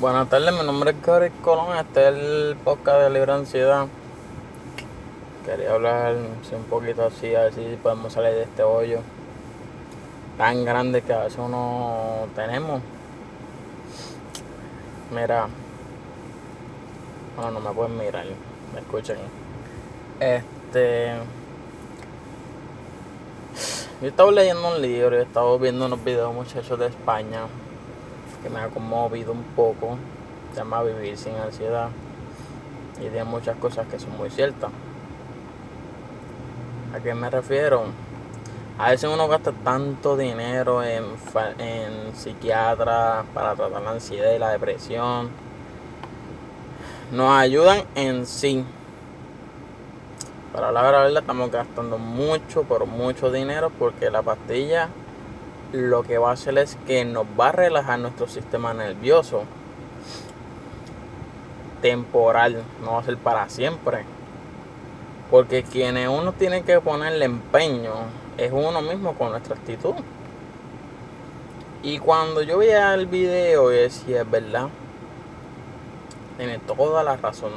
Buenas tardes, mi nombre es Gary Colón, este es el podcast de Libre Ansiedad. Quería hablar un poquito así, a ver si podemos salir de este hoyo tan grande que a veces uno tenemos. Mira, bueno, no me pueden mirar, me escuchan. Este. Yo estaba leyendo un libro he estado viendo unos videos muchachos de España me ha conmovido un poco. Se llama Vivir sin ansiedad. Y tiene muchas cosas que son muy ciertas. ¿A qué me refiero? A veces uno gasta tanto dinero en, en psiquiatras para tratar la ansiedad y la depresión. Nos ayudan en sí. Para la verdad estamos gastando mucho, pero mucho dinero porque la pastilla lo que va a hacer es que nos va a relajar nuestro sistema nervioso temporal, no va a ser para siempre. Porque quienes uno tiene que ponerle empeño es uno mismo con nuestra actitud. Y cuando yo veía el video y decía, es verdad, tiene toda la razón.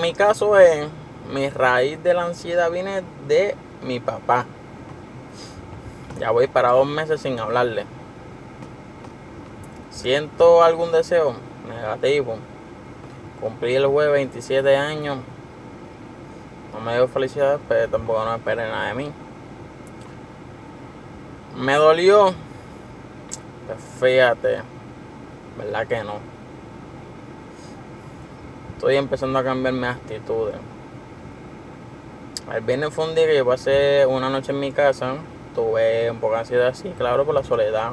Mi caso es, mi raíz de la ansiedad viene de mi papá. Ya voy para dos meses sin hablarle. Siento algún deseo negativo. Cumplí el jueves 27 años. No me dio felicidad, pero tampoco no esperé nada de mí. Me dolió. Pues fíjate, ¿verdad que no? Estoy empezando a cambiar mis actitudes. El viernes fue un día que yo pasé una noche en mi casa tuve un poco de ansiedad, sí, claro, por la soledad.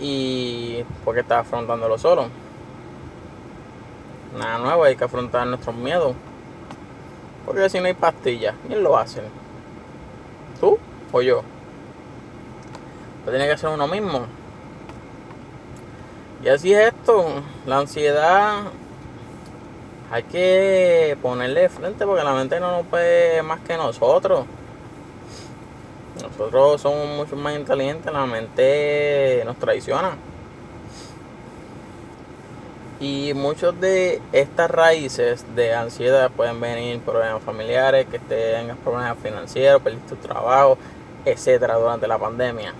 Y porque estaba afrontándolo solo. Nada nuevo, hay que afrontar nuestros miedos. Porque si no hay pastillas, ¿quién lo hace? ¿Tú o yo? Pues tiene que ser uno mismo. Y así es esto. La ansiedad hay que ponerle frente porque la mente no nos puede más que nosotros. Nosotros somos mucho más inteligentes, la mente nos traiciona. Y muchos de estas raíces de ansiedad pueden venir problemas familiares, que tengas problemas financieros, perdiste tu trabajo, etcétera, durante la pandemia.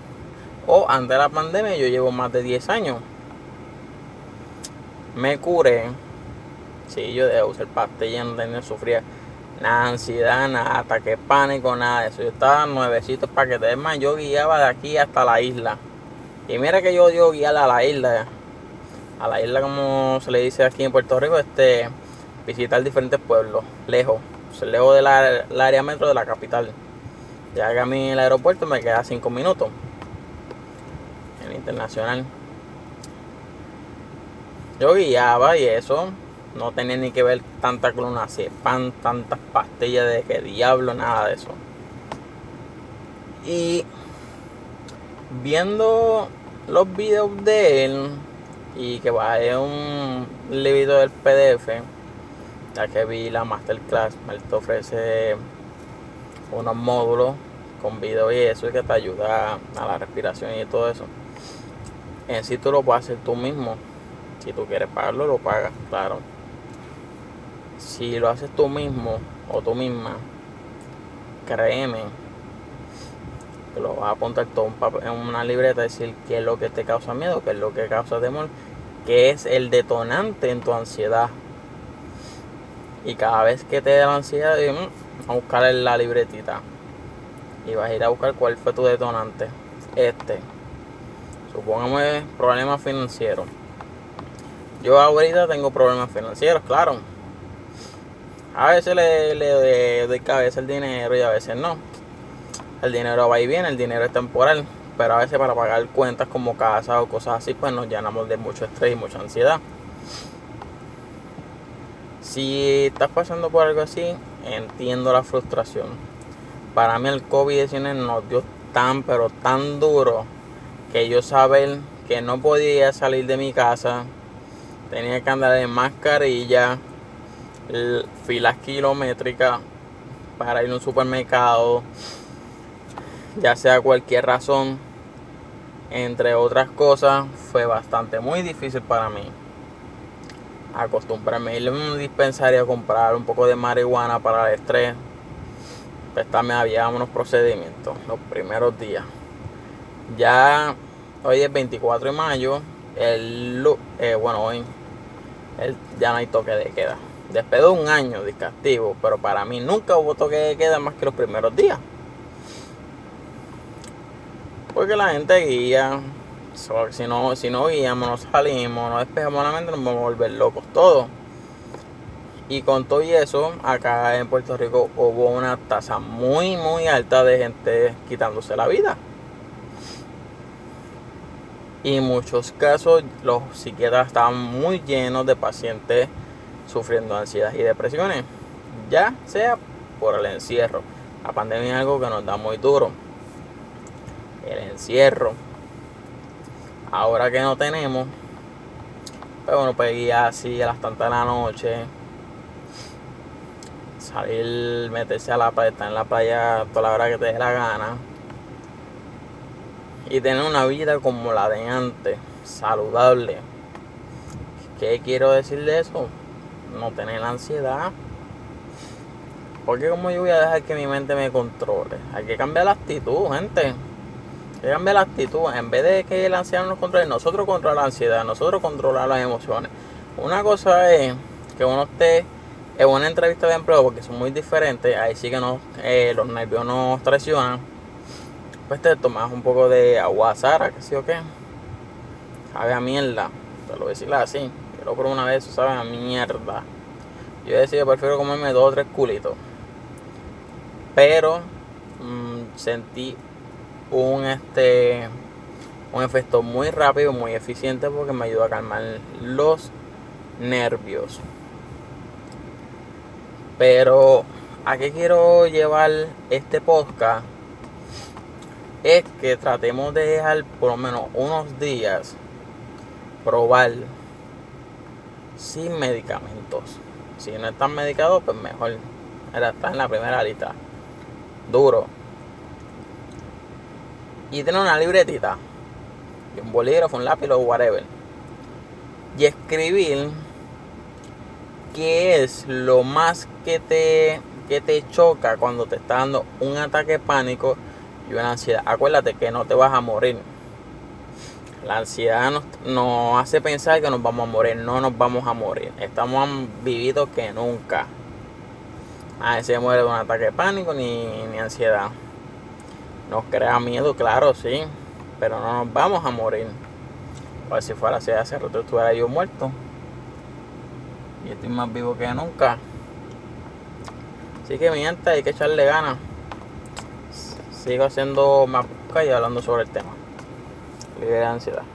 O antes de la pandemia, yo llevo más de 10 años. Me curé. Sí, yo debo usar pastillas, no tener sufrir nada ansiedad, nada ataque pánico, nada de eso. Yo estaba nuevecitos para que te más. Yo guiaba de aquí hasta la isla. Y mira que yo dio guiar a la isla. A la isla, como se le dice aquí en Puerto Rico, este visitar diferentes pueblos, lejos. lejos del área metro de la capital. Ya que a mí el aeropuerto me queda 5 minutos. En internacional. Yo guiaba y eso no tenía ni que ver tanta pan tantas pastillas de que diablo, nada de eso. Y viendo los videos de él y que bajé un librito del PDF, ya que vi la masterclass, él te ofrece unos módulos con video y eso y que te ayuda a la respiración y todo eso. En sí tú lo puedes hacer tú mismo. Si tú quieres pagarlo, lo pagas, claro si lo haces tú mismo o tú misma, créeme que lo vas a apuntar todo en una libreta, decir qué es lo que te causa miedo, qué es lo que causa temor, qué es el detonante en tu ansiedad. Y cada vez que te da la ansiedad, mm, a buscar la libretita. Y vas a ir a buscar cuál fue tu detonante. Este. Supongamos problemas financieros. Yo ahorita tengo problemas financieros, claro a veces le, le doy cabeza el dinero y a veces no. El dinero va y viene, el dinero es temporal. Pero a veces para pagar cuentas como casa o cosas así, pues nos llenamos de mucho estrés y mucha ansiedad. Si estás pasando por algo así, entiendo la frustración. Para mí el COVID-19 nos dio tan, pero tan duro que yo saber que no podía salir de mi casa, tenía que andar en mascarilla, filas kilométricas para ir a un supermercado, ya sea cualquier razón, entre otras cosas, fue bastante muy difícil para mí acostumbrarme a ir a un dispensario a comprar un poco de marihuana para el estrés. Pues también había unos procedimientos los primeros días. Ya hoy es 24 de mayo, el, eh, bueno, hoy ya no hay toque de queda. Después de un año de castigo, pero para mí nunca hubo toque de queda más que los primeros días. Porque la gente guía, si no, si no guiamos, no salimos, no despejamos la mente, nos vamos a volver locos todos. Y con todo y eso, acá en Puerto Rico hubo una tasa muy, muy alta de gente quitándose la vida. Y en muchos casos los psiquiatras estaban muy llenos de pacientes sufriendo ansiedad y depresiones. Ya sea por el encierro. La pandemia es algo que nos da muy duro. El encierro Ahora que no tenemos, pues bueno, pues así a las tantas de la noche, salir, meterse a la playa, estar en la playa toda la hora que te dé la gana y tener una vida como la de antes, saludable. ¿Qué quiero decir de eso? No tener ansiedad. Porque como yo voy a dejar que mi mente me controle. Hay que cambiar la actitud, gente que cambia la actitud. En vez de que la ansiedad nos controle, nosotros controlar la ansiedad, nosotros controlar las emociones. Una cosa es que uno esté en una entrevista de empleo, porque son muy diferentes, ahí sí que no, eh, los nervios nos traicionan. Pues te tomas un poco de agua Sara, que sí o qué. Sabe a mierda, te lo voy a decir así. Yo lo probé una vez, sabe a mierda. Yo decía, prefiero comerme dos o tres culitos. Pero mmm, sentí un este un efecto muy rápido, muy eficiente porque me ayuda a calmar los nervios. Pero a qué quiero llevar este podcast es que tratemos de dejar por lo menos unos días probar sin medicamentos. Si no están medicados, pues mejor. Está en la primera lista. Duro y tener una libretita y un bolígrafo, un lápiz o whatever. Y escribir qué es lo más que te, que te choca cuando te está dando un ataque pánico y una ansiedad. Acuérdate que no te vas a morir. La ansiedad nos, hace pensar que nos vamos a morir. No nos vamos a morir. Estamos más vividos que nunca. Nadie se muere de un ataque de pánico ni, ni ansiedad. Nos crea miedo, claro, sí, pero no nos vamos a morir. Pues si fuera así, hace rato estuviera yo muerto. Y estoy más vivo que nunca. Así que mi gente, hay que echarle ganas. Sigo haciendo más y hablando sobre el tema. Libre de ansiedad.